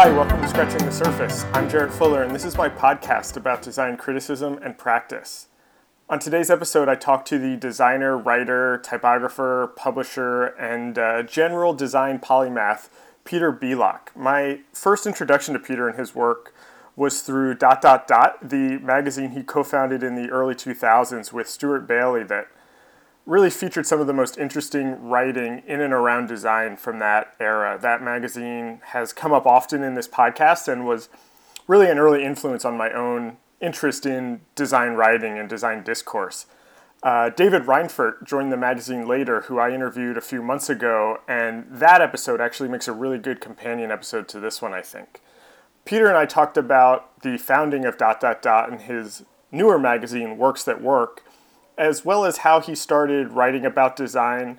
Hi, welcome to Scratching the Surface. I'm Jarrett Fuller, and this is my podcast about design criticism and practice. On today's episode, I talk to the designer, writer, typographer, publisher, and uh, general design polymath, Peter Bilak. My first introduction to Peter and his work was through Dot Dot Dot, the magazine he co founded in the early 2000s with Stuart Bailey that really featured some of the most interesting writing in and around design from that era. That magazine has come up often in this podcast and was really an early influence on my own interest in design writing and design discourse. Uh, David Reinfurt joined the magazine later, who I interviewed a few months ago, and that episode actually makes a really good companion episode to this one, I think. Peter and I talked about the founding of Dot Dot Dot and his newer magazine, Works That Work, as well as how he started writing about design.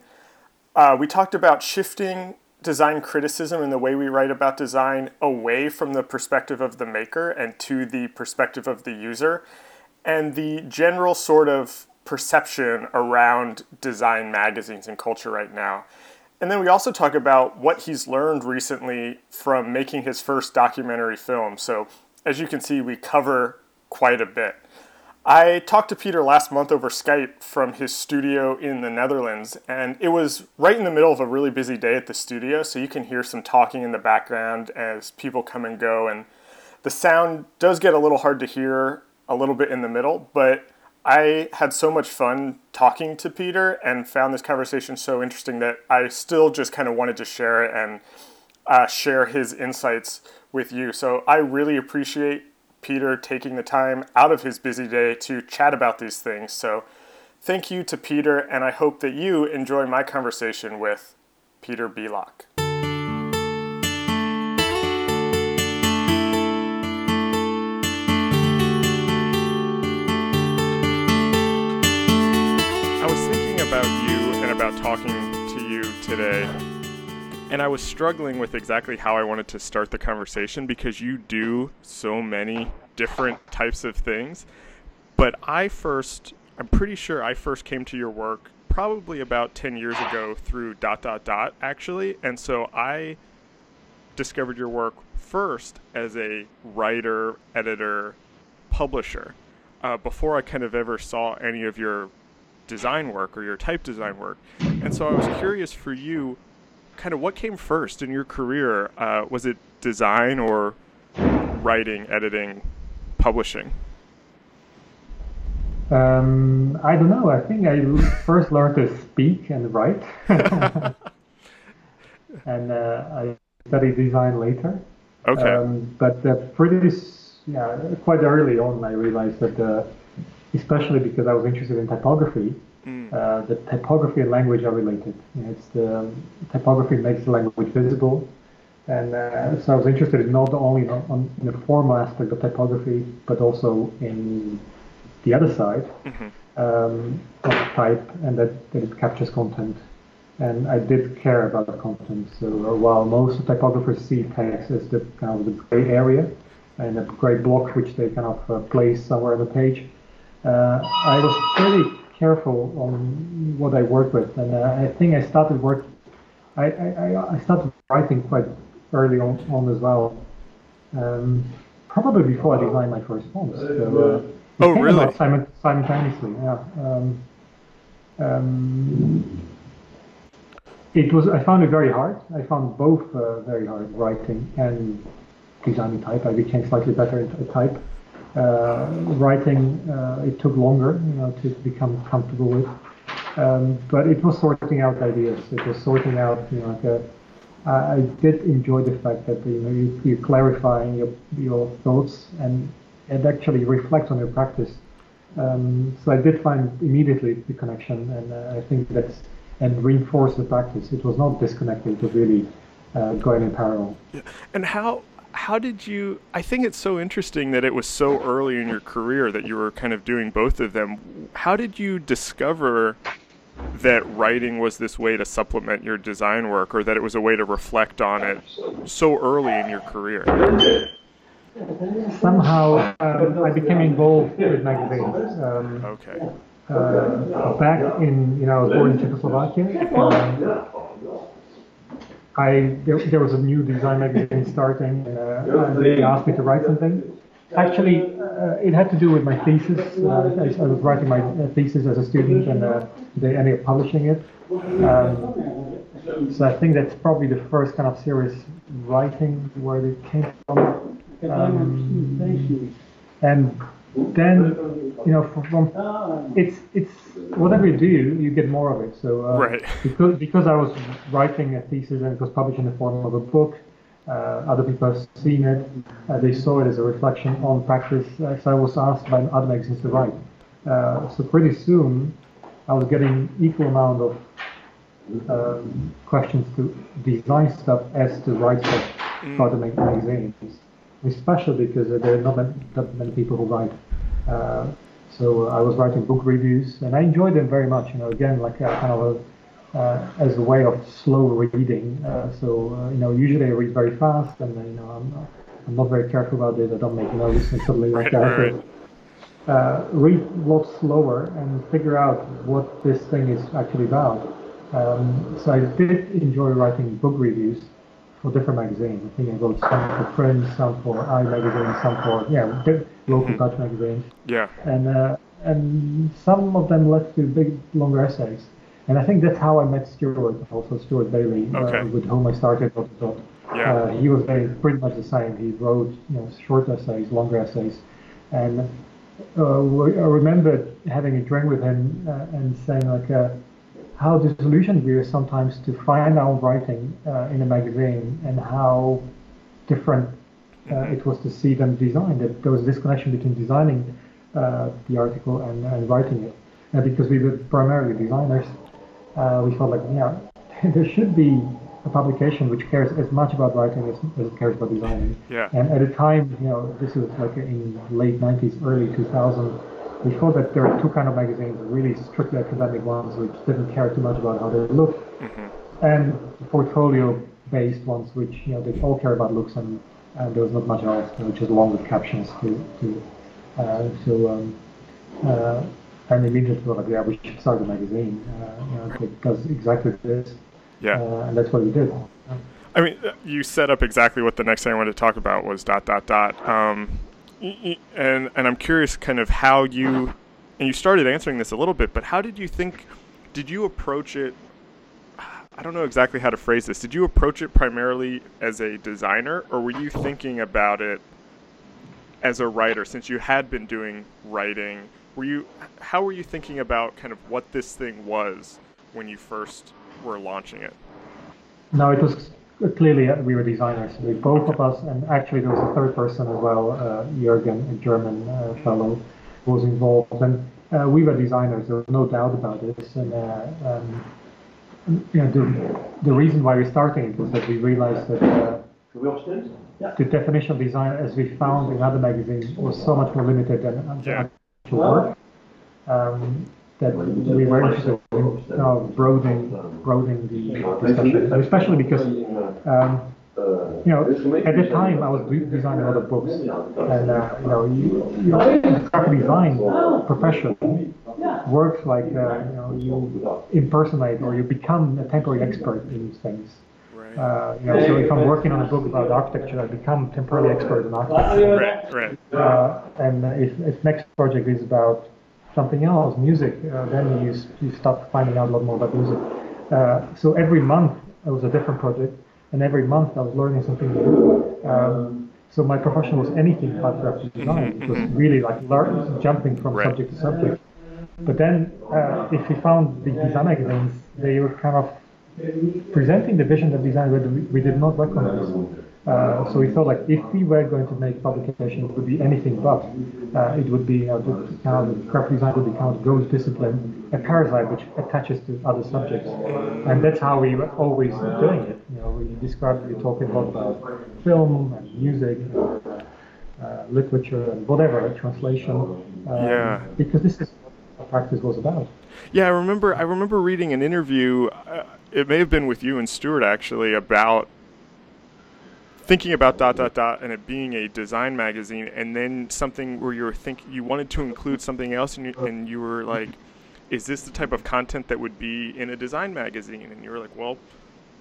Uh, we talked about shifting design criticism and the way we write about design away from the perspective of the maker and to the perspective of the user, and the general sort of perception around design magazines and culture right now. And then we also talk about what he's learned recently from making his first documentary film. So, as you can see, we cover quite a bit. I talked to Peter last month over Skype from his studio in the Netherlands, and it was right in the middle of a really busy day at the studio, so you can hear some talking in the background as people come and go. And the sound does get a little hard to hear a little bit in the middle, but I had so much fun talking to Peter and found this conversation so interesting that I still just kind of wanted to share it and uh, share his insights with you. So I really appreciate Peter taking the time out of his busy day to chat about these things. So, thank you to Peter, and I hope that you enjoy my conversation with Peter Bilak. I was thinking about you and about talking to you today and I was struggling with exactly how I wanted to start the conversation because you do so many different types of things. But I first, I'm pretty sure I first came to your work probably about 10 years ago through dot dot dot actually. And so I discovered your work first as a writer, editor, publisher uh, before I kind of ever saw any of your design work or your type design work. And so I was curious for you kind of what came first in your career? Uh, was it design or writing, editing, publishing? Um, I don't know. I think I first learned to speak and write, and uh, I studied design later. Okay. Um, but uh, pretty, yeah, quite early on, I realized that, uh, especially because I was interested in typography, Mm. Uh, the typography and language are related. You know, it's the typography makes the language visible, and uh, so I was interested in not only on, on, the formal aspect of typography, but also in the other side mm-hmm. um, of type, and that, that it captures content. And I did care about the content. So uh, while most typographers see text as the kind of the gray area and a gray block which they kind of uh, place somewhere on the page, uh, I was pretty careful on what I work with, and uh, I think I started work. I, I, I started writing quite early on, on as well. Um, probably before I designed my first fonts. So, uh, oh, really? Simon, simultaneously, yeah. Um, um, it was. I found it very hard. I found both uh, very hard, writing and designing type. I became slightly better in type. Uh, writing, uh, it took longer, you know, to become comfortable with. Um, but it was sorting out ideas. It was sorting out, you know, like a, I, I did enjoy the fact that you know you, you clarifying your your thoughts and it actually reflects on your practice. Um, so I did find immediately the connection, and uh, I think that's and reinforce the practice. It was not disconnected; was really uh, going in parallel. Yeah. And how how did you i think it's so interesting that it was so early in your career that you were kind of doing both of them. How did you discover that writing was this way to supplement your design work or that it was a way to reflect on it so early in your career? Somehow um, i became involved with magazines um, okay. uh, back in you know i was born in czechoslovakia um, I there, there was a new design magazine starting, and, uh, and they asked me to write something. Actually, uh, it had to do with my thesis. Uh, I, I, was writing my uh, thesis as a student, and uh, they ended up publishing it. Um, so I think that's probably the first kind of serious writing where it came from. Um, and then you know from, it's it's whatever you do you get more of it so uh, right because because I was writing a thesis and it was published in the form of a book uh, other people have seen it uh, they saw it as a reflection on practice uh, so I was asked by other magazines to write uh, so pretty soon I was getting equal amount of um, questions to design stuff as to write stuff mm. for the magazines especially because there are not not many people who write. Uh, so I was writing book reviews, and I enjoyed them very much. You know, again, like a, kind of a, uh, as a way of slow reading. Uh, so uh, you know, usually I read very fast, and you know, I'm, I'm not very careful about this. I don't make notes and suddenly like that. Uh, read a lot slower and figure out what this thing is actually about. Um, so I did enjoy writing book reviews for different magazines. I think I wrote some for Print, some for Eye Magazine, some for yeah local mm-hmm. Dutch magazines. Yeah. And uh, and some of them led to big longer essays. And I think that's how I met Stuart, also Stuart Bailey, uh, okay. uh, with whom I started Dot Dot. Yeah. Uh, he was very pretty much the same. He wrote you know short essays, longer essays, and uh, I remember having a drink with him uh, and saying like how disillusioned we are sometimes to find our writing uh, in a magazine and how different uh. It was to see them designed. That there was a disconnection between designing uh, the article and, and writing it. And because we were primarily designers, uh, we felt like, yeah, there should be a publication which cares as much about writing as, as it cares about designing. Yeah. And at a time, you know, this was like in late 90s, early 2000 we thought that there are two kind of magazines, really strictly academic ones, which didn't care too much about how they look, mm-hmm. and portfolio-based ones, which you know they all care about looks, and, there was not much else, you know, just longer captions to to uh, so. Um, uh, and immediately thought like, yeah, we should start a magazine. Uh, you know, it does exactly this. Yeah. Uh, and that's what we did. I mean, you set up exactly what the next thing I wanted to talk about was dot dot dot. Um, and and I'm curious, kind of how you and you started answering this a little bit, but how did you think? Did you approach it? I don't know exactly how to phrase this. Did you approach it primarily as a designer, or were you thinking about it as a writer? Since you had been doing writing, were you? How were you thinking about kind of what this thing was when you first were launching it? No, it was clearly uh, we were designers. We, both of us, and actually there was a third person as well, uh, Jürgen, a German uh, fellow, was involved. And uh, we were designers. There was no doubt about this. And uh, um, you know, the, the reason why we're starting it was that we realized that uh, the definition of design, as we found in other magazines, was so much more limited than yeah. actual work. Um, that we were interested in uh, broadening, broadening the discussion, especially because um, you know, at the time I was designing a lot of books, and uh, you know, you, you graphic design profession works like uh, you know, you impersonate or you become a temporary expert in these things. Uh, you know, so if I'm working on a book about architecture, I become temporarily expert in architecture. Right, right. Uh, and if, if next project is about something else, music, uh, then you, you start finding out a lot more about music. Uh, so every month it was a different project, and every month I was learning something new. Um, so my profession was anything but graphic design. It was really like learn, jumping from right. subject to subject. But then, uh, if we found the design magazines, they were kind of presenting the vision of design that we did not recognize. Uh, so we felt like if we were going to make publication, it would be anything but. Uh, it would be uh, kind of graphic design would be kind of ghost discipline, a parasite which attaches to other subjects, and that's how we were always doing it. You know, we described, we talking about, about film and music, uh, literature and whatever translation. Um, yeah. Because this is practice was about. Yeah, I remember. I remember reading an interview. Uh, it may have been with you and Stuart actually about thinking about dot dot dot and it being a design magazine and then something where you were think you wanted to include something else and you, and you were like is this the type of content that would be in a design magazine and you were like well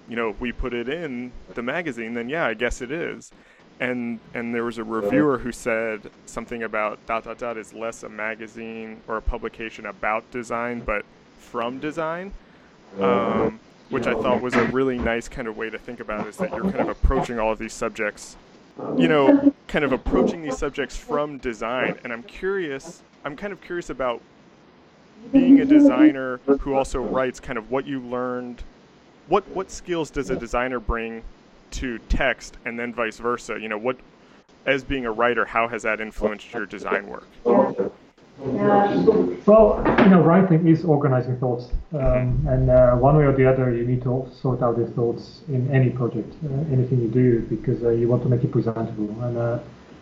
you know, if we put it in the magazine, then yeah, I guess it is. And and there was a reviewer who said something about dot dot dot is less a magazine or a publication about design, but from design. Um, which I thought was a really nice kind of way to think about it, is that you're kind of approaching all of these subjects, you know, kind of approaching these subjects from design. And I'm curious, I'm kind of curious about being a designer who also writes kind of what you learned what what skills does a designer bring to text and then vice versa. You know what as being a writer how has that influenced your design work? Well, you know, writing is organizing thoughts, um, and uh, one way or the other, you need to sort out your thoughts in any project, uh, anything you do, because uh, you want to make it presentable. And uh,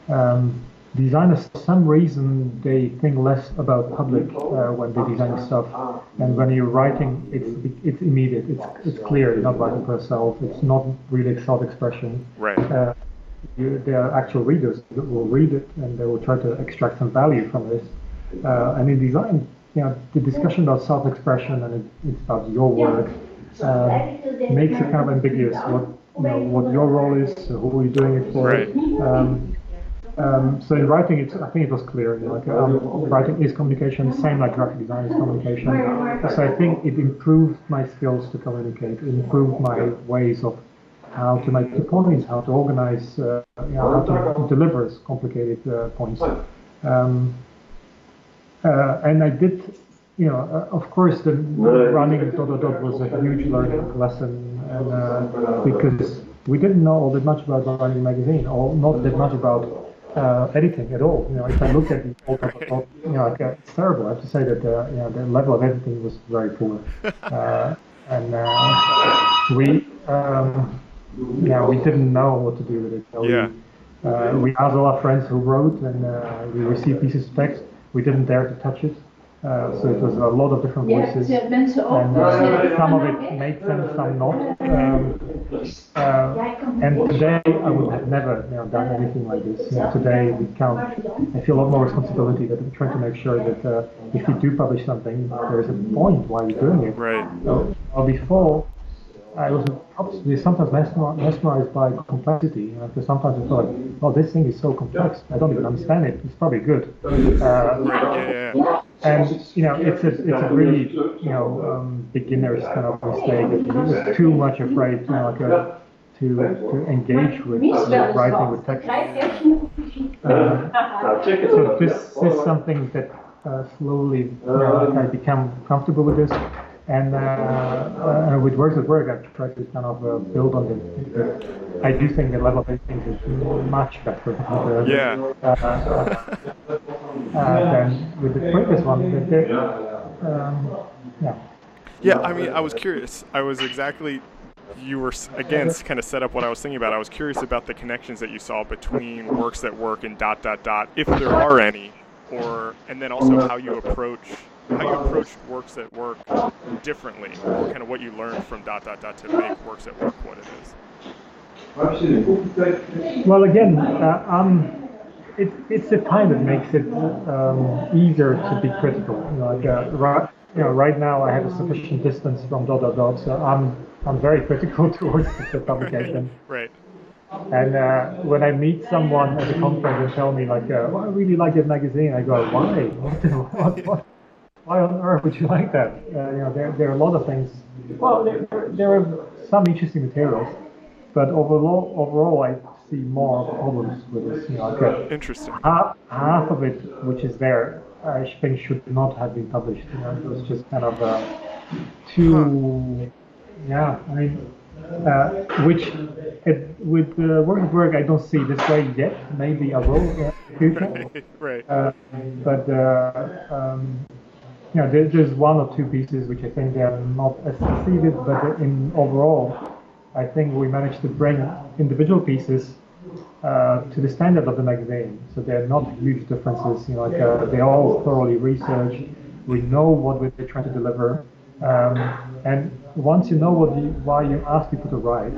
um, designers, for some reason, they think less about public uh, when they design stuff, and when you're writing, it's it's immediate, it's it's clear. You're not writing for yourself. It's not really self-expression. Right. Uh, you, there are actual readers that will read it, and they will try to extract some value from this. Uh, and in design, you know, the discussion about self-expression and it, it's about your work uh, makes it kind of ambiguous what you know what your role is, who are you doing it for. Right. Um, um, so in writing, it's, I think it was clear. Like um, writing is communication, same like graphic design is communication. So I think it improved my skills to communicate. It improved my ways of how to make the points, how to organize, uh, you know, how to deliver complicated uh, points. Um, uh, and I did, you know, uh, of course, the running dot dot dot was a huge learning lesson, and, uh, because we didn't know all that much about running magazine, or not that much about uh, editing at all. You know, if I look at the old you know, uh, it's terrible. I have to say that uh, you know the level of editing was very poor, and we, um, yeah, we didn't know what to do with it. So yeah. We, we asked all our friends who wrote, and we received pieces of text we didn't dare to touch it. Uh, so it was a lot of different voices, and uh, some of it made sense, some not. Um, uh, and today I would have never you know, done anything like this. You know, today we count. I feel a lot more responsibility that we're trying to make sure that uh, if we do publish something, there is a point why we're doing it. Right. So, before I was probably sometimes mesmerized by complexity. You know, because sometimes I thought, like, oh, this thing is so complex. I don't even understand it. It's probably good. Uh, yeah, yeah. And you know, it's a it's a really you know um, beginner's kind of mistake. It's too much afraid, you know, like a, to to engage with uh, writing with text. Uh, so this is something that uh, slowly you know, I become comfortable with this and uh, uh, with Works That Work, I've tried to kind of uh, build on this. I do think the level of things is much better. Uh, yeah. Uh, uh, than with the previous one. Um, yeah. Yeah, I mean, I was curious. I was exactly. You were again kind of set up what I was thinking about. I was curious about the connections that you saw between Works That Work and dot dot dot, if there are any, or and then also how you approach how you approached works that work differently, or kind of what you learned from dot dot dot to make works that work what it is. Well, again, uh, um, it, it's the time that makes it um, easier to be critical. Like, uh, right, you know, right now I have a sufficient distance from dot dot dot, so I'm I'm very critical towards the publication. right. And uh, when I meet someone at a conference and tell me like, uh, I really like your magazine, I go, why? What, what, why on earth would you like that? Uh, you know, there, there are a lot of things. Well, there, there are some interesting materials, but overall, overall, I see more problems with this. You know, like, Interesting. Half, half of it, which is there, I think should not have been published. You know, it was just kind of uh, too. Huh. Yeah, I mean, uh, which it, with uh, work at work, I don't see this way yet. Maybe I will in the future. right. right. Uh, but uh, um, you know, there, there's one or two pieces which I think they are not as succeeded, but in overall, I think we managed to bring individual pieces uh, to the standard of the magazine. So they're not huge differences. You know, like uh, they're all thoroughly researched. We know what we're trying to deliver. Um, and once you know what the, why you ask people to write,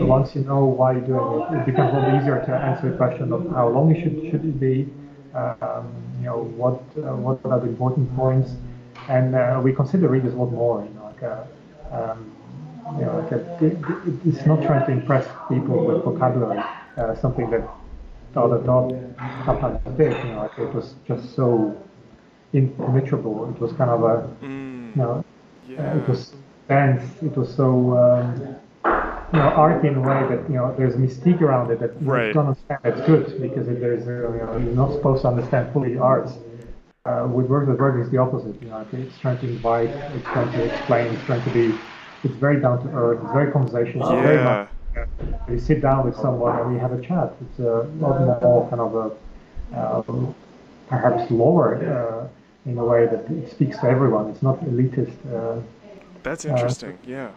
once you know why you're doing it, it becomes a lot easier to answer the question of how long it should should it be, um, you know, what uh, what are the important points, and uh, we consider readers a lot more. You know, like, uh, um, you know, like a, it, it, it's not trying to impress people with vocabulary, uh, something that the other dot sometimes did. You know, like it was just so impenetrable. It was kind of a, mm, you know, yeah. uh, it was dense. It was so. Um, you know, art in a way that you know there's mystique around it that right. you don't understand. That's good because if there's uh, you know you're not supposed to understand fully arts. Uh, with work with work is the opposite. You know, it's trying to invite, it's trying to explain, it's trying to be. It's very down to earth. It's very conversational. Yeah. Very much, uh, you sit down with someone and we have a chat. It's a lot more kind of a uh, perhaps lower uh, in a way that it speaks to everyone. It's not elitist. Uh, That's interesting. yeah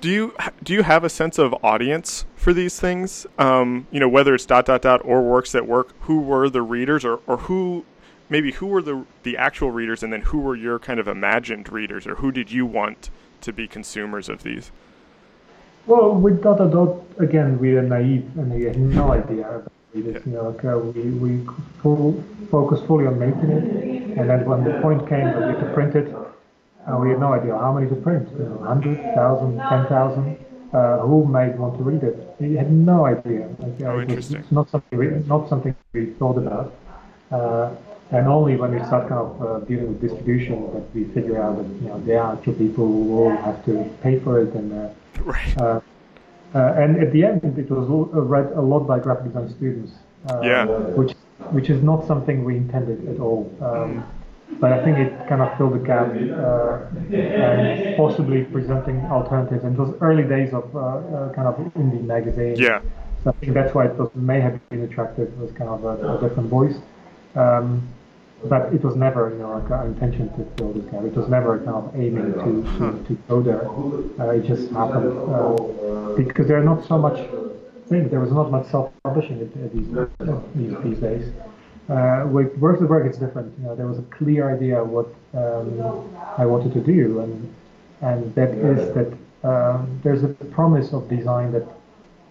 do you do you have a sense of audience for these things? Um, you know, whether it's dot dot dot or works that work. Who were the readers, or or who maybe who were the the actual readers, and then who were your kind of imagined readers, or who did you want to be consumers of these? Well, with dot dot again, we are naive and we had no idea about readers. Yeah. You know, like, uh, we we full, focused fully on making it, and then when the point came that we had to print it uh, we had no idea how many to print, you know, 100,000, 10,000. Uh, who might want to read it? We had no idea. Like, uh, oh, interesting. It's not something we, not something we thought about. Uh, and only when we start kind of uh, dealing with distribution that we figure out that you know there are actual people who will have to pay for it and uh, right. Uh, uh, and at the end it was read a lot by graphic design students. yeah. Which which is not something we intended at all. Um, but I think it kind of filled the gap uh, and possibly presenting alternatives. And those early days of uh, uh, kind of indie magazine. Yeah. So I think that's why it was, may have been attractive. It was kind of a, a different voice. Um, but it was never, you know, like our intention to fill this gap. It was never kind of aiming to, to, to go there. Uh, it just happened uh, because there are not so much things. There was not much self-publishing these, these, these days. Uh, with work to work, it's different. You know, there was a clear idea what um, I wanted to do, and and that is that um, there's a promise of design that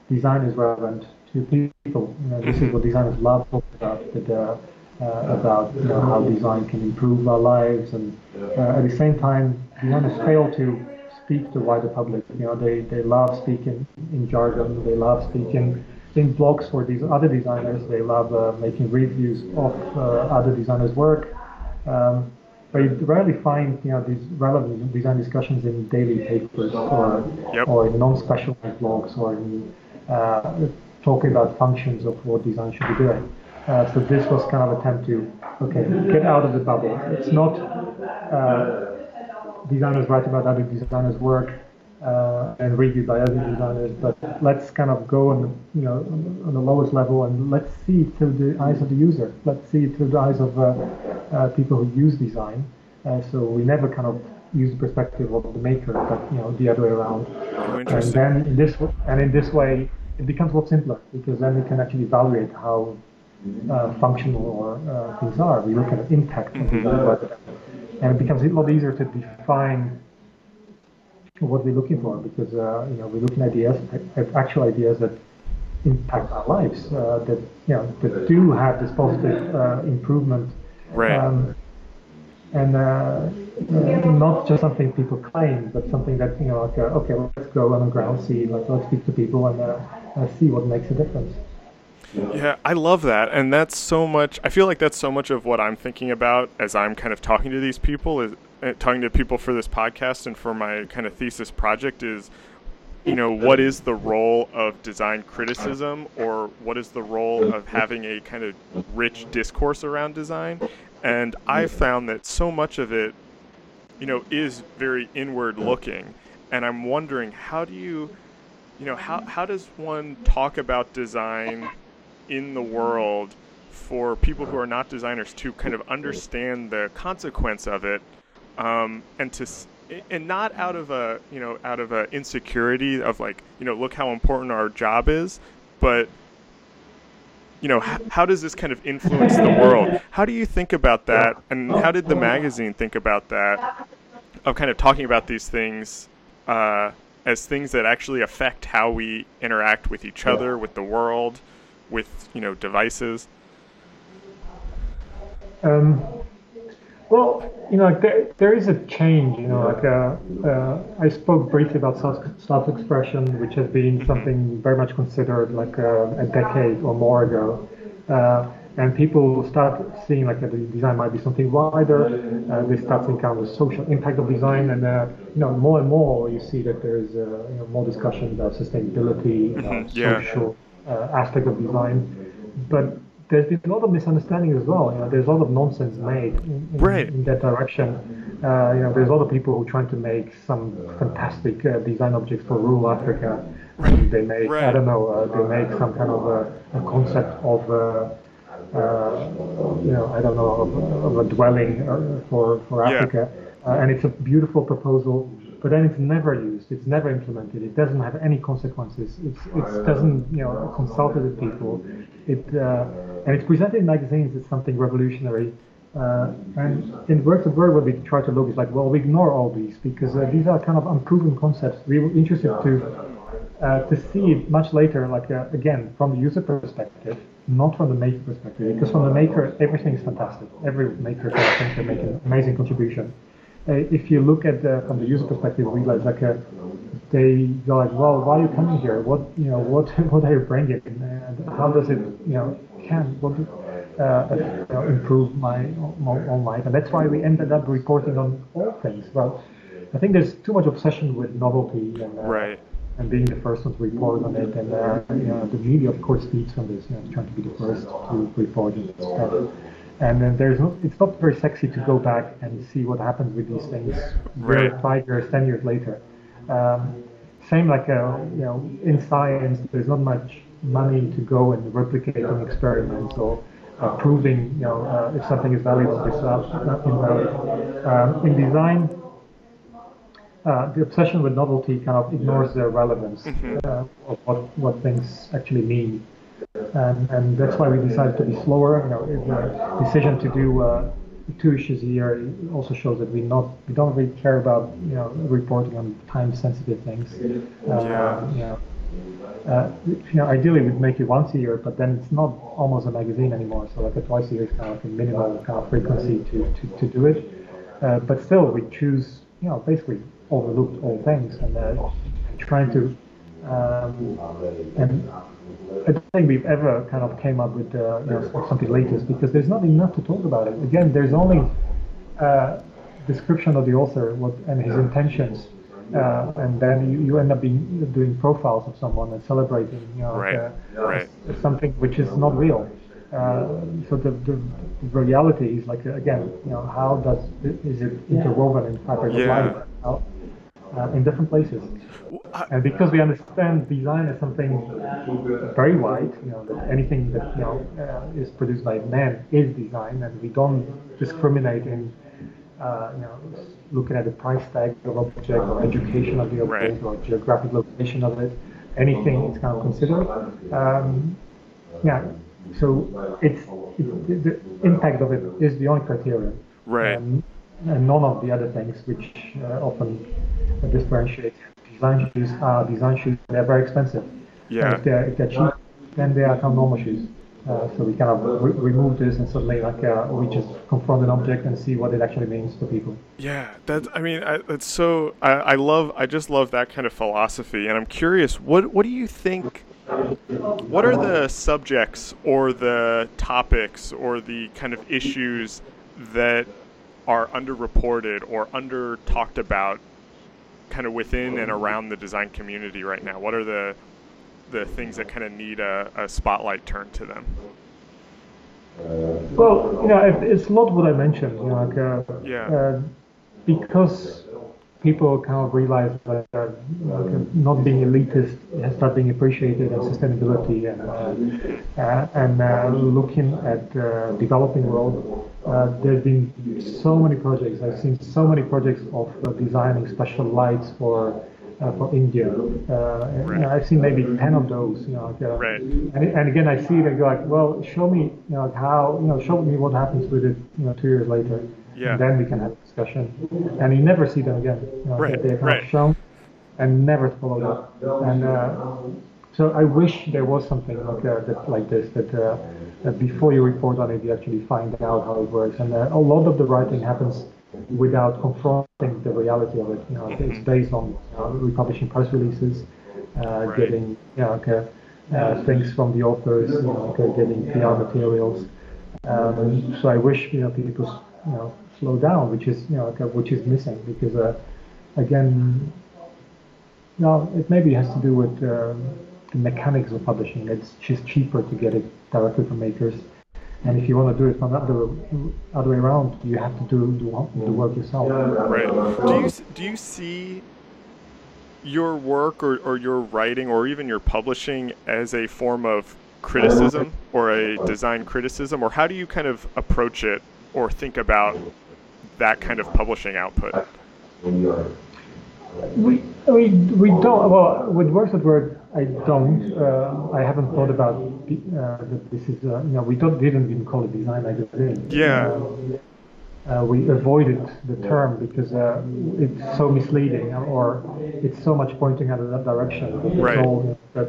design is relevant to people. You know, this is what designers love talking about. That, uh, about you know, how design can improve our lives, and uh, at the same time, designers fail to speak to the wider public. You know, they, they love speaking in jargon, they love speaking in blogs for these other designers. They love uh, making reviews of uh, other designers' work. Um, but you rarely find you know these relevant design discussions in daily papers or yep. or in non-specialized blogs or in uh, talking about functions of what design should be doing. Uh, so this was kind of attempt to okay get out of the bubble. It's not uh, designers write about other designers' work uh, and reviewed by other designers. But let's kind of go on, you know, on the lowest level and let's see through the eyes of the user. Let's see it through the eyes of uh, uh, people who use design. Uh, so we never kind of use the perspective of the maker, but you know, the other way around. Oh, and then in this and in this way, it becomes a lot simpler because then we can actually evaluate how uh, functional or uh, things are. We look at impact, mm-hmm. and it becomes a lot easier to define what we're looking for because uh, you know we're looking at ideas, at actual ideas that impact our lives, uh, that you know that do have this positive uh, improvement, right? Um, and uh, not just something people claim, but something that you know, like, uh, okay, let's go on the ground, see, like, let's speak to people and see what makes a difference. Yeah, I love that, and that's so much. I feel like that's so much of what I'm thinking about as I'm kind of talking to these people is uh, talking to people for this podcast and for my kind of thesis project is you know what is the role of design criticism or what is the role of having a kind of rich discourse around design and i found that so much of it you know is very inward looking and i'm wondering how do you you know how, how does one talk about design in the world for people who are not designers to kind of understand the consequence of it um, and to and not out of a you know out of a insecurity of like you know look how important our job is, but you know h- how does this kind of influence the world? How do you think about that, and how did the magazine think about that? Of kind of talking about these things uh, as things that actually affect how we interact with each other, with the world, with you know devices. Um, Well, you know, there, there is a change. You know, like uh, uh, I spoke briefly about self self-expression, which has been mm-hmm. something very much considered like uh, a decade or more ago. Uh, and people start seeing like that the design might be something wider. Uh, they start thinking of the social impact of design, and uh, you know more and more you see that there's uh, you know, more discussion about sustainability, mm-hmm. yeah. social uh, aspect of design. But there's been a lot of misunderstanding as well. You know, there's a lot of nonsense made in, in, right. in that direction. Uh, you know, there's a lot of people who are trying to make some fantastic uh, design objects for rural Africa. Right. They make, right. I don't know, uh, they make some kind of a, a concept of, uh, uh, you know, I don't know, of, of a dwelling uh, for, for Africa. Yeah. and it's a beautiful proposal but then it's never used. It's never implemented. It doesn't have any consequences. It's it doesn't you know consulted with people. It uh, and it's presented in magazines as something revolutionary. Uh, and in Works of Word, what we try to look is like, well, we ignore all these because uh, these are kind of unproven concepts. We were interested to uh, to see it much later, like uh, again from the user perspective, not from the maker perspective. Because from the maker, everything is fantastic. Every maker can make an amazing contribution. Uh, if you look at the, from the user perspective, we realize like uh, they go like, well, why are you coming here? What you know, what what are you bringing, and how does it you know can what uh, you know, improve my, my own life? And that's why we ended up reporting on all things. Well, I think there's too much obsession with novelty and uh, right. and being the first one to report on it, and uh, you know, the media of course feeds from this, you know, trying to be the first to report on stuff and then there's no, it's not very sexy to go back and see what happens with these things right. five years, ten years later. Um, same like uh, you know in science, there's not much money to go and replicating experiments or uh, proving you know uh, if something is valuable or uh, invalid. Um, in design, uh, the obsession with novelty kind of ignores the relevance mm-hmm. uh, of what, what things actually mean and, and that's why we decided to be slower. You know, the decision to do uh, two issues a year also shows that we not we don't really care about you know reporting on time sensitive things. Uh, yeah. You know, uh, you know, ideally we'd make it once a year, but then it's not almost a magazine anymore. So like a twice a year is kind of like a minimal kind of frequency to, to, to do it. Uh, but still, we choose, you know, basically overlooked all things and uh, trying to um, and I don't think we've ever kind of came up with uh, you know, something latest because there's not enough to talk about it. Again, there's only uh, description of the author what, and his intentions, uh, and then you, you end up being, doing profiles of someone and celebrating you know, right. Uh, right. something which is not real. Uh, so the, the, the, reality is like again, you know, how does is it interwoven in fabric yeah. of life? How, uh, in different places. And because we understand design as something very wide, you know, that anything that you know uh, is produced by man is design, and we don't discriminate in, uh, you know, looking at the price tag of object or education of the object right. or geographic location of it. Anything is kind of considered. Um, yeah. So it's, it's, the impact of it is the only criterion. Right. Um, and none of the other things which uh, often differentiate design shoes are design shoes. They're very expensive. Yeah. If they're, if they're cheap, then they are kind of normal shoes. Uh, so we kind of re- remove this and suddenly like uh, we just confront an object and see what it actually means to people. Yeah, that's. I mean, I, that's so. I, I love. I just love that kind of philosophy, and I'm curious. What What do you think? What are the subjects or the topics or the kind of issues that are underreported or under talked about kind of within and around the design community right now? What are the the things that kind of need a, a spotlight turned to them? Well, you know, it's not what I mentioned. You know, like, uh, yeah. Uh, because people kind of realize that uh, not being elitist has start being appreciated and sustainability and uh, uh, and uh, looking at uh, developing world. Uh, there's been so many projects. I've seen so many projects of designing special lights for. for India, right. I've seen maybe ten of those. You know, like, right. and, and again, I see it and go like, well, show me, you know, how, you know, show me what happens with it, you know, two years later. Yeah. And then we can have discussion. And you never see them again. You know, right. They're right. shown and never followed up. And uh, so I wish there was something like uh, that, like this that, uh, that before you report on it, you actually find out how it works. And uh, a lot of the writing happens without confronting the reality of it. You know, mm-hmm. it's based on uh, republishing press releases, uh, right. getting you know, okay, uh, things from the authors, you know, okay, getting PR materials. Um, so I wish you know people you know slow down, which is you know which is missing because again, no, it maybe has to do with um, the mechanics of publishing. It's just cheaper to get it directly from makers. And if you want to do it from the other, other way around, you have to do the, the work yourself. Right. Do you, do you see your work or, or your writing or even your publishing as a form of criticism or a design criticism? Or how do you kind of approach it or think about that kind of publishing output? We, we, we don't, well, with Works That Work, I don't. Uh, I haven't thought about uh, that this is, uh, you know, we don't, didn't even call it design magazine. Yeah. Uh, we avoided the term because uh, it's so misleading or it's so much pointing in that direction. Right. All, that,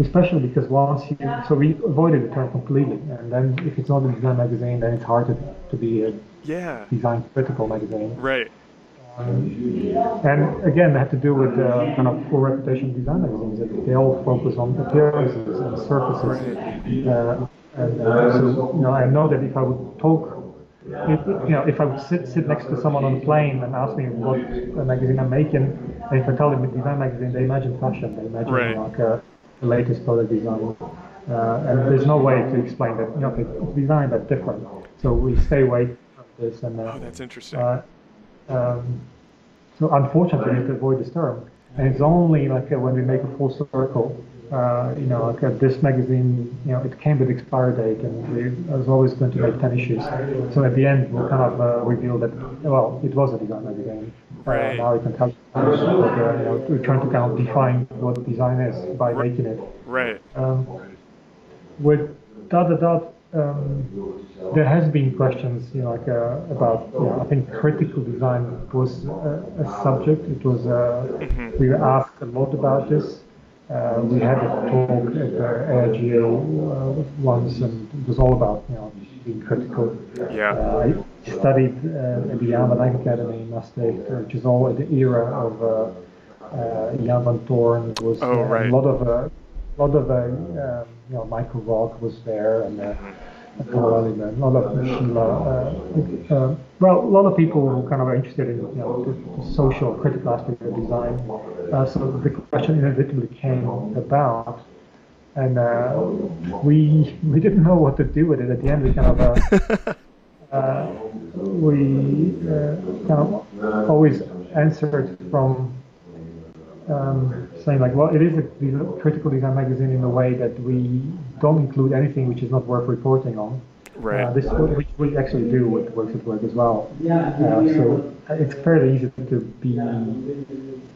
especially because once you, so we avoided the term completely. And then if it's not a design magazine, then it's hard to, to be a yeah. design critical magazine. Right. And again, they have to do with uh, kind of poor reputation design magazines. That they all focus on appearances and surfaces. Uh, and uh, so, you know, I know that if I would talk, if, you know, if I would sit sit next to someone on a plane and ask me what magazine I'm making, and if I tell them a design magazine, they imagine fashion. They imagine right. like uh, the latest product design. Uh, and there's no way to explain that. You know, design but different. So we stay away this. And uh, oh, that's interesting um, so unfortunately, we have to avoid this term. And it's only like uh, when we make a full circle, uh, you know, like uh, this magazine, you know, it came with expiry date, and we, I was always going to make 10 issues. So at the end, we'll kind of uh, reveal that, well, it was a design magazine. Uh, right. now you can tell, but, uh, you know, we're trying to kind of define what design is by right. making it. Right. Um, with dot dot dot um, there has been questions, you know, like uh, about, you know, I think critical design was a, a subject. It was, uh, mm-hmm. we were asked a lot about this. Uh, we had a talk at the AIGA uh, once, and it was all about, you know, being critical. Yeah. Uh, I studied uh, at the Jan Academy in Maastricht, which is all at the era of Jan van Toorn. was oh, right. a lot of, a lot of, um, you know, Michael Rock was there, and a lot of Sheila, uh, uh, well, a lot of people who kind of are interested in you know, the, the social critical aspect of design. Uh, so the question inevitably came about, and uh, we we didn't know what to do with it. At the end, we kind of uh, uh, we kind of always answered from um, saying like, well, it is a critical design magazine in a way that we don't include anything which is not worth reporting on. Right. Uh, this which we actually do with Works That Work as well. Uh, so it's fairly easy to be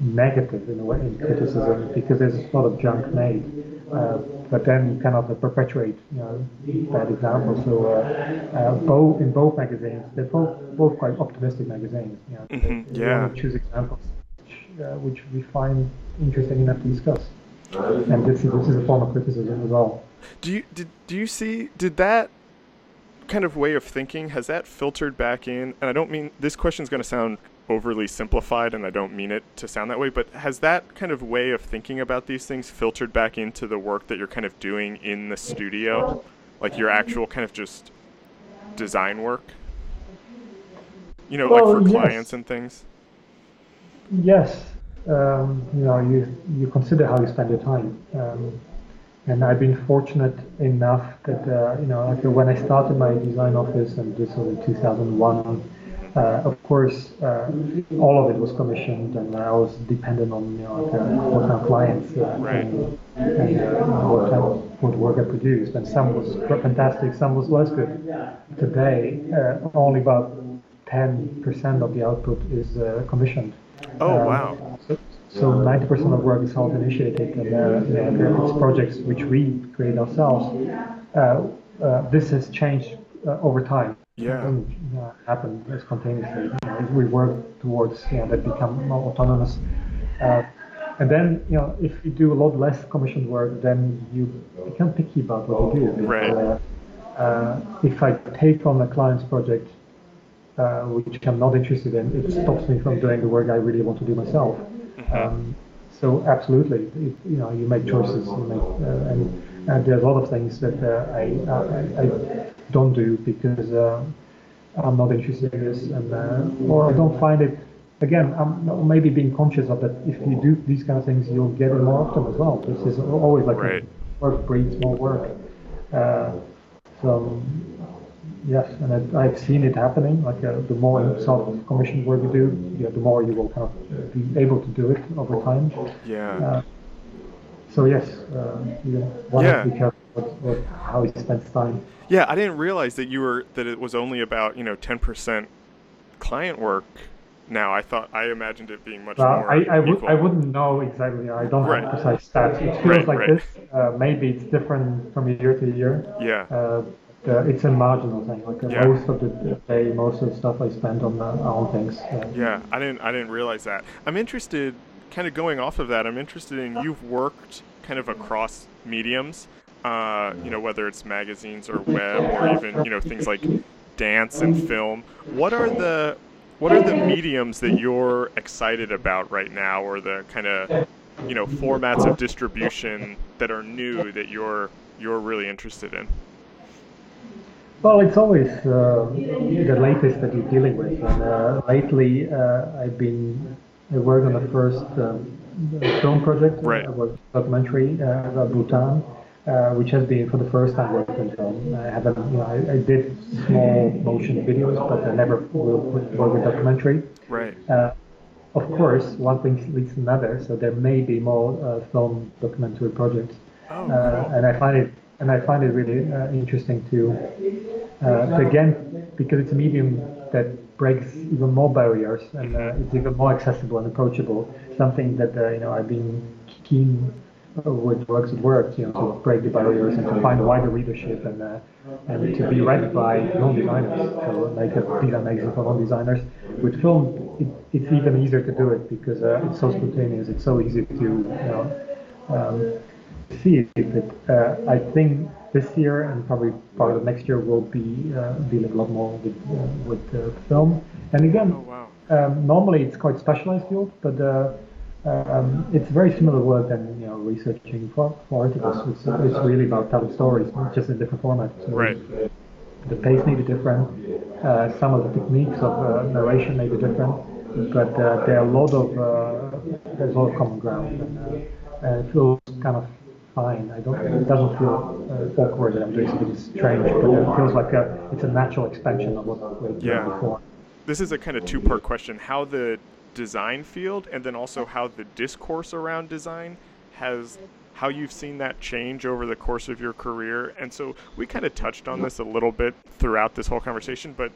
negative in a way in criticism because there's a lot of junk made. Uh, but then you kind of perpetuate you know, bad examples. So uh, uh, both in both magazines, they're both both quite optimistic magazines. You know, mm-hmm. Yeah. choose examples Uh, which we find interesting enough to discuss. And this is, this is a form of criticism as well. Do you did do you see did that kind of way of thinking has that filtered back in? And I don't mean this question is going to sound overly simplified, and I don't mean it to sound that way. But has that kind of way of thinking about these things filtered back into the work that you're kind of doing in the studio, like your actual kind of just design work? You know, well, like for yes. clients and things. Yes, um, you know, you you consider how you spend your time. Um, and I've been fortunate enough that uh, you know, like when I started my design office, and this was in 2001. Uh, of course, uh, all of it was commissioned, and I was dependent on you know uh, what kind of clients uh, right. and, and uh, what what work I produced. And some was fantastic, some was less good. Today, only about 10% of the output is commissioned. Oh, um, wow. So, so 90% of work is self-initiated, and uh, it's projects which we create ourselves. Uh, uh, this has changed uh, over time. Yeah. It doesn't happen spontaneously. We work towards you know, that become more autonomous. Uh, and then you know if you do a lot less commissioned work, then you become picky about what you do. Right. Uh, uh, if I take on a client's project, uh, which I'm not interested in, it stops me from doing the work I really want to do myself. Mm-hmm. Um, so absolutely, it, you know, you make choices, you make, uh, and, and there's a lot of things that uh, I, I, I don't do because uh, I'm not interested in this, and or I don't find it again, I'm maybe being conscious of that. If you do these kind of things, you'll get it more often as well. This is always like right. work breeds more work. Uh, so yes, and I, have seen it happening. Like uh, the more sort of commission work you do, yeah, the more you will kind of be able to do it over time. Yeah. Uh, so yes, uh, you one yeah. to be careful what, what, how he spends time. Yeah, I didn't realize that you were that it was only about you know ten percent client work now. I thought I imagined it being much well, more. I, I, would, I wouldn't know exactly. I don't right. have precise stats. It feels right, like right. this. Uh, maybe it's different from year to year. Yeah. Uh, it's a marginal thing. Like uh, yeah. most of the day, most of the stuff I spend on uh, on things. yeah, I didn't I didn't realize that. I'm interested, kind of going off of that. I'm interested in you've worked kind of across mediums. Uh, you know, whether it's magazines or web or even you know things like dance and film. What are the what are the mediums that you're excited about right now, or the kind of you know formats of distribution that are new that you're you're really interested in? Well, it's always uh, the latest that you're dealing with, and uh, lately uh, I've been I worked on the first um, film project, right. a documentary uh, about Bhutan uh, which has been for the first time working in film. I haven't, you know, I, I, did small motion videos, but I never will work with documentary. Right. Uh, of course, one thing leads to another, so there may be more uh, film documentary projects. Oh, uh, and I find it, and I find it really uh, interesting to, uh, again, because it's a medium that breaks even more barriers and it's even more accessible and approachable. Something that you know I've been keen with works that work, you know, to break the barriers and to find wider readership and uh, and to be read by non-designers. So like a design magazine for non-designers. With film, it, it's even easier to do it because uh, it's so spontaneous. It's so easy to you know um, see it. But uh, I think this year and probably part of next year will be uh, dealing a lot more with uh, with film. And again, oh, wow. um, normally it's quite specialized field, but uh, um, it's very similar work than you know researching for, for articles. It's, it's really about telling stories, just in different formats. So right. The pace may be different. Uh, some of the techniques of uh, narration may be different, but uh, there are a lot of uh, there's a lot of common ground, and uh, it feels kind of fine. I don't. It doesn't feel uh, awkward that I'm doing something strange, but it feels like a, it's a natural expansion of what we yeah. did before. This is a kind of two-part question: how the design field and then also how the discourse around design has how you've seen that change over the course of your career. And so we kind of touched on this a little bit throughout this whole conversation, but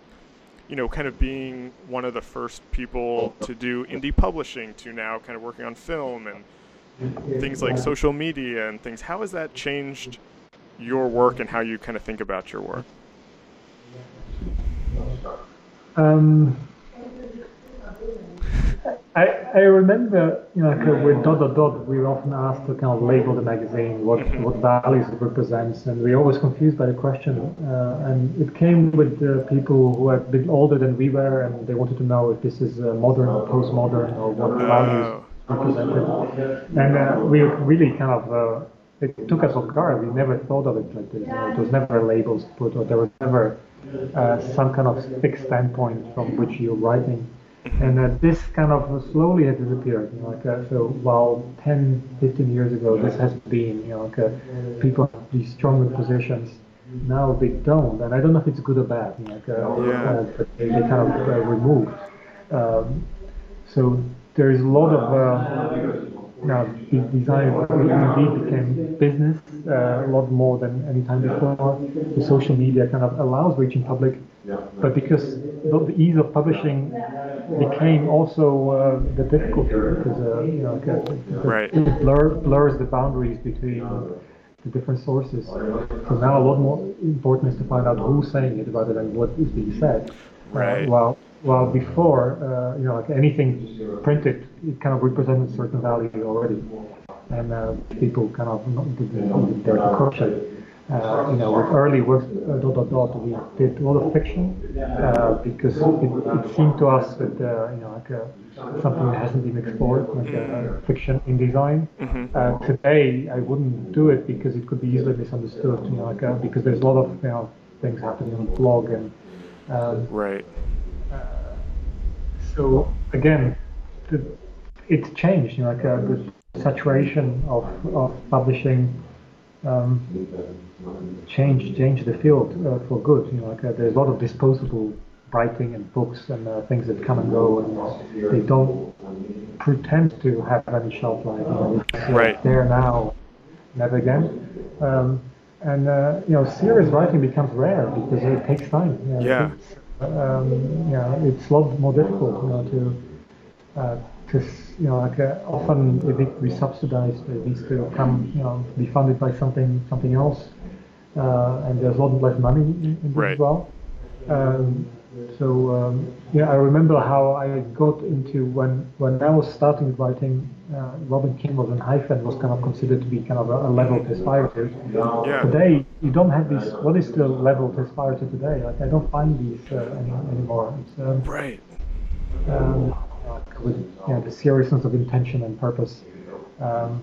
you know, kind of being one of the first people to do indie publishing to now kind of working on film and things like social media and things. How has that changed your work and how you kind of think about your work? Um, I, I remember, you know, like with dot dot dot, we were often asked to kind of label the magazine, what mm-hmm. what values it represents, and we were always confused by the question. Uh, and it came with uh, people who had been older than we were, and they wanted to know if this is uh, modern or postmodern or what values represented. And uh, we really kind of uh, it took us off guard. We never thought of it like this. You know, it was never labels put, or there was never uh, some kind of fixed standpoint from which you're writing. And uh, this kind of slowly has disappeared. You know, like uh, so, while 10, 15 years ago, this has been, you know, like uh, people have these stronger positions. Now they don't, and I don't know if it's good or bad. You know, like, uh, yeah. Uh, but they, they kind of uh, removed. Um, so there's a lot of now design indeed became business uh, a lot more than any time before. The social media kind of allows reaching public, but because the ease of publishing became also uh, the difficulty because uh, you know right. it blur, blurs the boundaries between the different sources. So now a lot more important is to find out who's saying it rather than what is being said. Right. Uh, well, while before, uh, you know, like anything printed, it kind of represented a certain value already, and uh, people kind of did, their crochet. Uh, you know, with early work, uh, dot dot dot, we did a lot of fiction uh, because it, it, seemed to us that uh, you know, like uh, something that hasn't been explored, like mm-hmm. fiction in design. Mm-hmm. today, I wouldn't do it because it could be easily misunderstood. You know, like because there's a lot of you know things happening on the blog and um, right. So again, the, it's changed. You know, like the saturation of of publishing. Um, change change the field uh, for good. You know, like uh, there's a lot of disposable writing and books and uh, things that come and go, and they don't pretend to have any shelf life. You know, right. There now, never again. Um, and uh, you know, serious writing becomes rare because it takes time. You know, yeah. It's, um, you know, it's a lot more difficult, you know, to uh, to you know, like uh, often if it be subsidized, it needs to come, you know, be funded by something something else uh, and there's a lot less money in, in right. as well. Um, so um, yeah, I remember how I got into when when I was starting writing. Uh, Robin Kinross was in hyphen was kind of considered to be kind of a, a level to aspire to. Yeah. Today you don't have these. What is the level to aspire to today? Like I don't find these uh, any, anymore. It's, um, right. Um, with you know, the seriousness of intention and purpose. Um,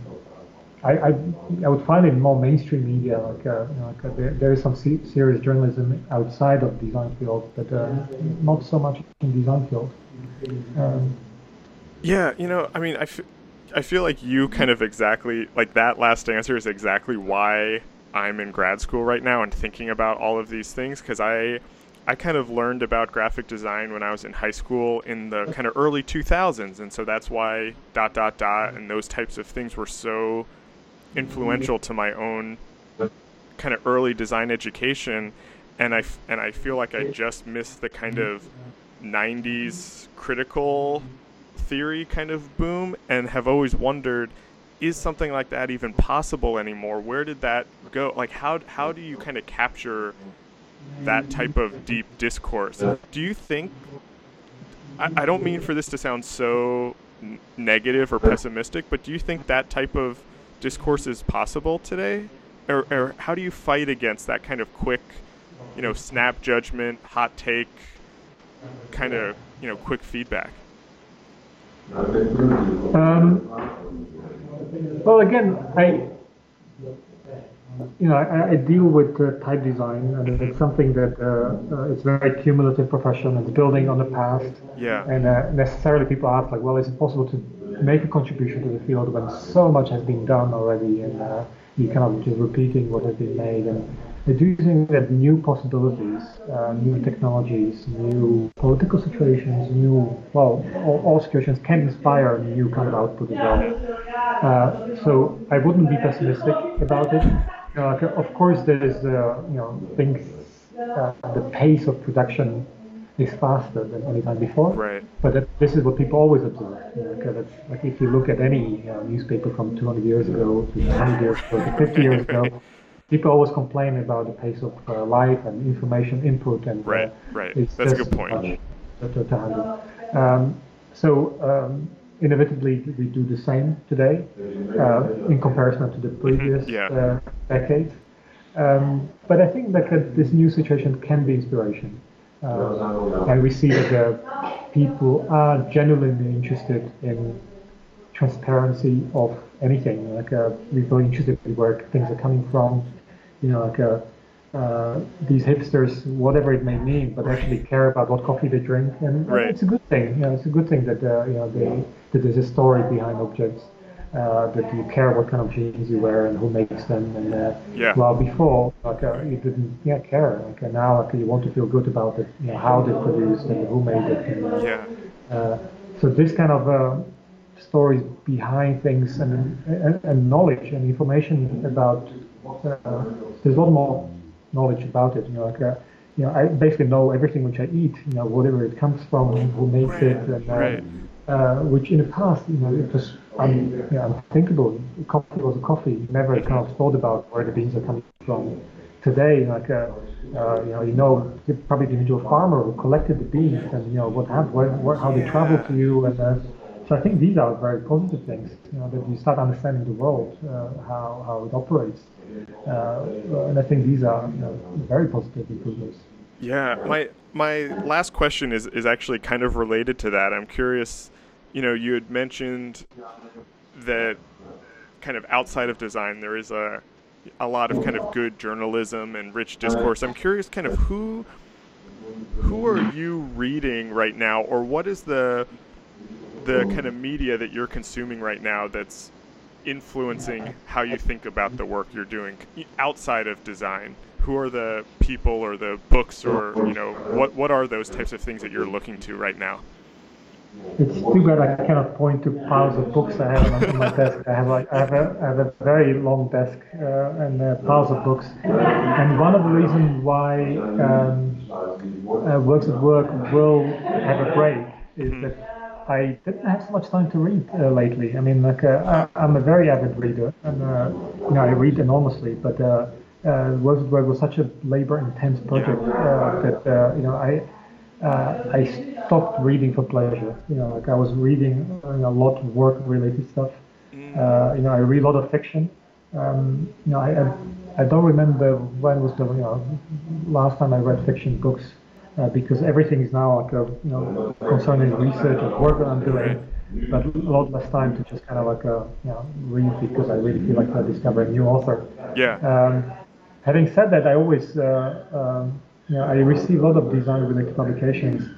I, I, I would find it more mainstream media. Like, uh, you know, like uh, there, there is some se- serious journalism outside of design field, but uh, not so much in design field. Um, yeah, you know, I mean, I, f- I feel like you kind of exactly like that last answer is exactly why I'm in grad school right now and thinking about all of these things because I. I kind of learned about graphic design when I was in high school in the kind of early 2000s, and so that's why dot dot dot and those types of things were so influential to my own kind of early design education and I, and I feel like I just missed the kind of 90s critical theory kind of boom and have always wondered is something like that even possible anymore? Where did that go? Like how how do you kind of capture that type of deep discourse? Do you think I, I don't mean for this to sound so negative or pessimistic but do you think that type of discourse is possible today? Or, or how do you fight against that kind of quick, you know, snap judgment, hot take, kind of, you know, quick feedback? Um, well, again, I, you know, I, I deal with uh, type design, and it's something that uh, uh, it's very cumulative profession. It's building on the past. Yeah. And uh, necessarily, people ask like, well, is it possible to make a contribution to the field when so much has been done already and uh, you cannot just repeating what has been made and deducing that new possibilities, uh, new technologies, new political situations, new, well, all, all, situations can inspire new kind of output as well. Uh, so I wouldn't be pessimistic about it. Uh, of course, there is, uh, you know, things, uh, the pace of production is faster than any time before. Right. But that, this is what people always observe. You know, like if you look at any uh, newspaper from 200 years ago to 100 years ago to 50 years ago, people always complain about the pace of uh, life and information input and uh, right, right. That's a good point. To, to handle. Um, so um, inevitably we do the same today uh, in comparison to the mm-hmm. previous yeah. Uh, decade. Um, but I think that this new situation can be inspiration. Uh, and we see that the people are genuinely interested in transparency of anything. Like uh, we're very interested in where things are coming from. You know, like uh, uh, these hipsters, whatever it may mean, but actually care about what coffee they drink, and right. it's a good thing. You know, it's a good thing that uh, you know they, that there's a story behind objects uh, that you care what kind of jeans you wear and who makes them. And uh, yeah. while before, like uh, you didn't yeah, care. Like uh, now, like you want to feel good about it. You know how they produced and who made it. And, uh, yeah. Uh, so this kind of uh, stories behind things and, and, and knowledge and information about there's a lot more knowledge about it. You know, like you know, I basically know everything which I eat. You know, whatever it comes from, who makes it, and right. which in the past, you know, it was un, you know, unthinkable. Coffee was a coffee. You never kind of thought about where the beans are coming from. Today, like uh, Uh, you know, you know probably the individual farmer who collected the beans and you know what happened, where, where, how they traveled to you, and uh, so I think these are very positive things. You know, that you start understanding the world, uh, how how it operates, uh, and I think these are you know, very positive improvements. Yeah, my my last question is is actually kind of related to that. I'm curious. You know, you had mentioned that kind of outside of design, there is a a lot of kind of good journalism and rich discourse. I'm curious, kind of who who are you reading right now, or what is the the kind of media that you're consuming right now that's influencing how you think about the work you're doing outside of design? Who are the people or the books or you know what what are those types of things that you're looking to right now? It's too bad I cannot point to piles of books I have on my desk. I have like I have a, I have a very long desk uh, and uh, piles of books. And one of the reasons why um, uh, Works That Work will have a break is mm-hmm. that I didn't have so much time to read uh, lately. I mean, like uh, I, am a very avid reader, and uh, you know I read enormously. But uh, uh, Works That Work was such a labor-intense project that you know I uh, I stopped reading for pleasure. You know, like I was reading uh, a lot of work-related stuff. Mm. Uh, you know, I read a lot of fiction. Um, you know, I, I, I don't remember when was the you know last time I read fiction books uh, because everything is now like a, you know concerning research and work that I'm doing, but a lot less time to just kind of like a, you know read because I really feel like I discover a new author. Yeah. Um, having said that, I always uh, um, yeah, I receive a lot of design related publications,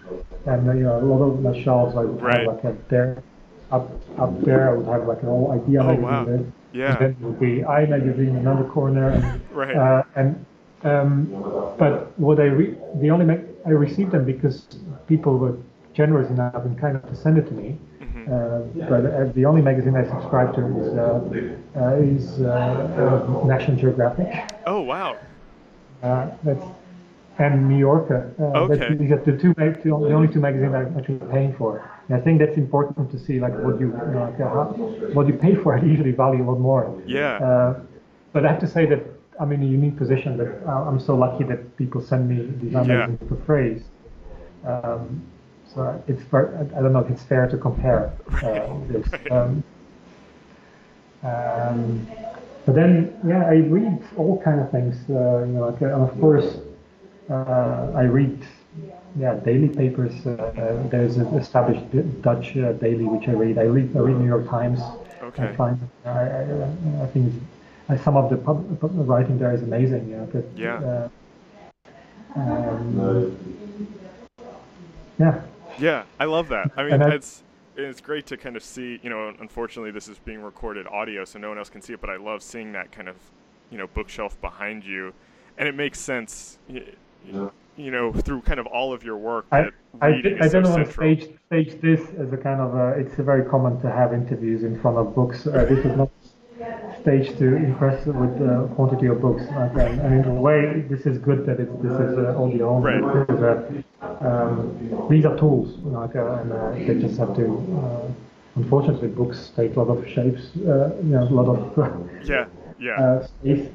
and uh, you know a lot of my shelves I would right. have like a there up up there I would have like an old idea oh, magazine wow. there. Yeah. And then it would be Eye magazine in another corner. And, right. Uh, and um, but what I re- the only mag- I received them because people were generous enough and kind of to send it to me. Mm-hmm. Uh, but uh, the only magazine I subscribe to is uh, uh is uh, National Geographic. Oh wow! that's and New Yorker. Uh, okay. These are the two, the only two magazines I'm actually paying for. And I think that's important to see, like what you, you know, like, uh, how, what you pay for. I usually value a lot more. Yeah. Uh, but I have to say that I'm in a unique position that uh, I'm so lucky that people send me these yeah. magazines for free. Um, so it's I don't know if it's fair to compare uh, this. Right. Um, um, but then, yeah, I read all kind of things. Uh, you know, like, uh, of course, I read yeah daily papers. Uh, uh, there's an established Dutch daily which I read. I read I read New York Times. Okay. I find I, I, I think some of the pub, pub writing there is amazing. You know, but, yeah. Um, yeah. Yeah, I love that. I mean, it's it's great to kind of see. You know, unfortunately, this is being recorded audio, so no one else can see it. But I love seeing that kind of, you know, bookshelf behind you, and it makes sense you know, through kind of all of your work. I, I, I don't so want to stage, stage this as a kind of a, it's very common to have interviews in front of books. Uh, this is not staged to impress with the quantity of books. and, and, in a way, this is good that it's, this is uh, audio. Right. Uh, um, these are tools, like, uh, and uh, they just have to. Uh, unfortunately, books take a lot of shapes, uh, you know, a lot of yeah, yeah. space.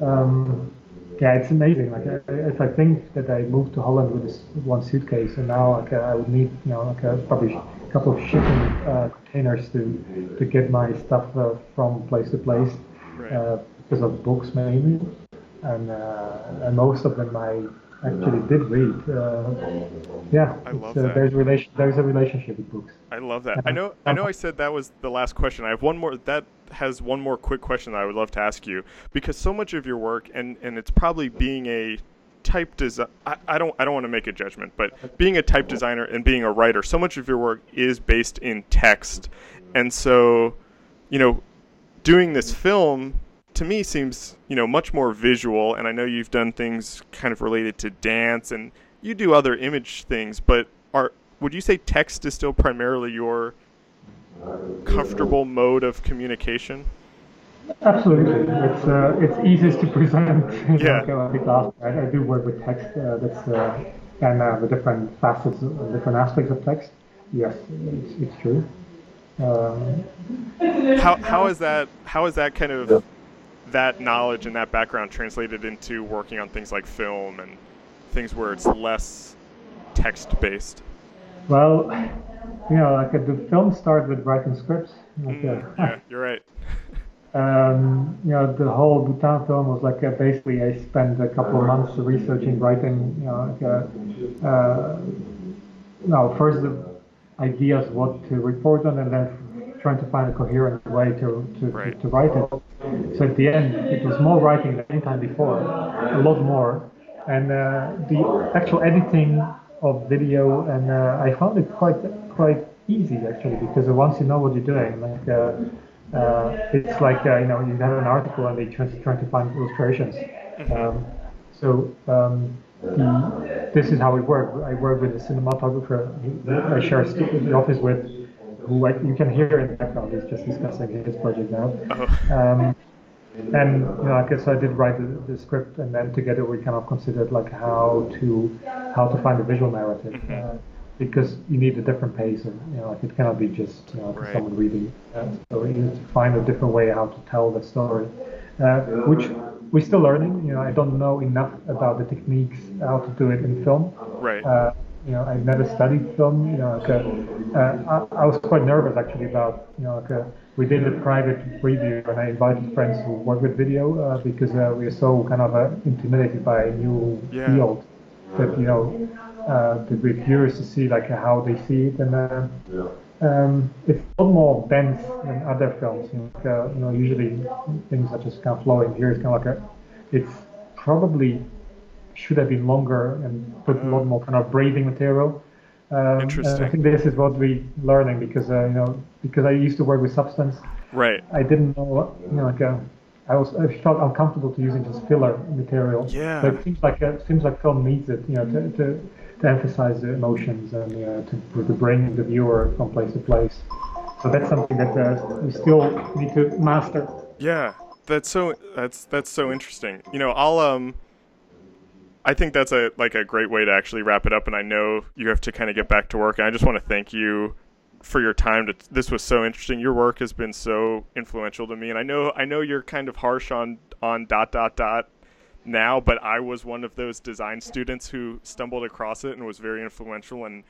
Um, yeah, it's amazing. Like if I think that I moved to Holland with this one suitcase, and now like I would need you know like a, probably a couple of shipping uh, containers to to get my stuff uh, from place to place right. uh, because of books mainly, and uh, and most of them I actually did read. Uh, yeah, I love uh, that. There's relation. There's a relationship with books. I love that. I know. I know. I said that was the last question. I have one more. That has one more quick question that I would love to ask you because so much of your work and and it's probably being a type design. I, I don't. I don't want to make a judgment, but being a type designer and being a writer, so much of your work is based in text, and so, you know, doing this film to me seems you know much more visual and i know you've done things kind of related to dance and you do other image things but are would you say text is still primarily your comfortable mode of communication? Absolutely. It's uh, it's easiest to present. Yeah. like, uh, I, I, do work with text uh, that's uh, and uh, the different facets different aspects of text. Yes it's, it's true. Um, how, how is that how is that kind of that knowledge and that background translated into working on things like film and things where it's less text based? Well, you know, like the film started with writing scripts. Like, mm, uh, yeah, you're right. um, you know, the whole Bhutan film was like uh, basically I spent a couple of months researching, writing, you know, like, uh, uh, no, first the ideas what to report on, and then trying to find a coherent way to to, right. to, to write it. So at the end, it was more writing than any time before, a lot more, and uh, the actual editing of video, and uh, I found it quite quite easy actually because once you know what you're doing, like uh, uh, it's like uh, you know you have an article and they try trying to find illustrations. Mm-hmm. Um, so um, the, this is how we work. I work with a cinematographer I share the office with, who I, you can hear in the background. He's just discussing his project now. Uh-huh. Um, and you know, I guess I did write the, the, script, and then together we kind of considered like how to how to find a visual narrative, mm-hmm. uh, because you need a different pace, and you know, like it cannot be just you know right. someone reading. Uh, so you need to find a different way how to tell the story, uh, which we're still learning. You know, I don't know enough about the techniques how to do it in film. Right. You know, I've never studied film. You know, like, uh, uh I, I, was quite nervous actually about you know like we did a private review and I invited friends who work with video uh, because uh, we are so kind of uh, intimidated by a new yeah. field that you know uh, that we're curious to see like how they see it and uh, yeah. um, it's a lot more dense than other films. You know, like, uh, you know usually things are just kind of flowing. Here it's kind of like a, it's probably should have been longer and put a lot more kind of breathing material. Um, Interesting. I think this is what we're learning because uh, you know because I used to work with substance. Right. I didn't know you know like uh, I was I felt uncomfortable to using just filler material. Yeah. But it seems like uh, it seems like film needs it you know to, to, to emphasize the emotions and uh, to, to bring the viewer from place to place. So that's something that uh, we still need to master. Yeah, that's so that's that's so interesting. You know, I'll um I think that's a like a great way to actually wrap it up. And I know you have to kind of get back to work. And I just want to thank you for your time. To, this was so interesting. Your work has been so influential to me. And I know I know you're kind of harsh on on dot dot dot now, but I was one of those design students who stumbled across it and was very influential in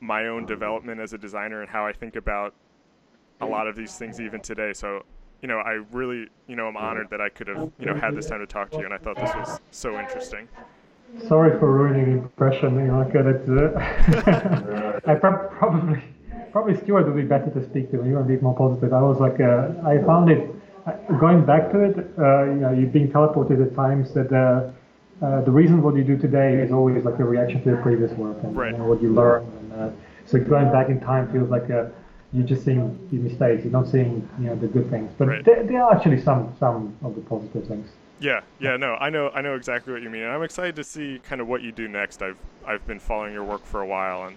my own development as a designer and how I think about a lot of these things even today. So you know, I really, you know, I'm honored that I could have, you know, had this time to talk to you, and I thought this was so interesting. Sorry for ruining the impression. You know, I got it. I probably, probably Stuart would be better to speak to. You and be more positive. I was like, uh, I found it uh, going back to it. Uh, you know, you're being teleported at times that. Uh, uh, the reason what you do today is always like a reaction to your previous work and right. you know, what you learn. And, uh, so going back in time feels like a you're just seeing the mistakes. You're not seeing you know the good things, but right. there, there, are actually some some of the positive things. Yeah, yeah, no, I know, I know exactly what you mean, and I'm excited to see kind of what you do next. I've I've been following your work for a while, and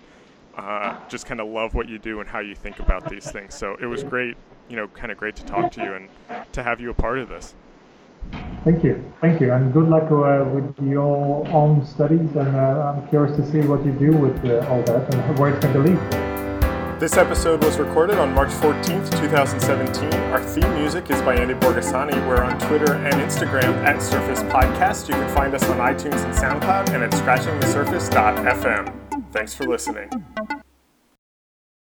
uh, just kind of love what you do and how you think about these things. So it was great, you know, kind of great to talk to you and to have you a part of this. Thank you, thank you, and good luck uh, with your own studies. And uh, I'm curious to see what you do with uh, all that and where it's going to lead. This episode was recorded on March 14th, 2017. Our theme music is by Andy Borgasani. We're on Twitter and Instagram at Surface Podcast. You can find us on iTunes and SoundCloud and at scratchingthesurface.fm. Thanks for listening.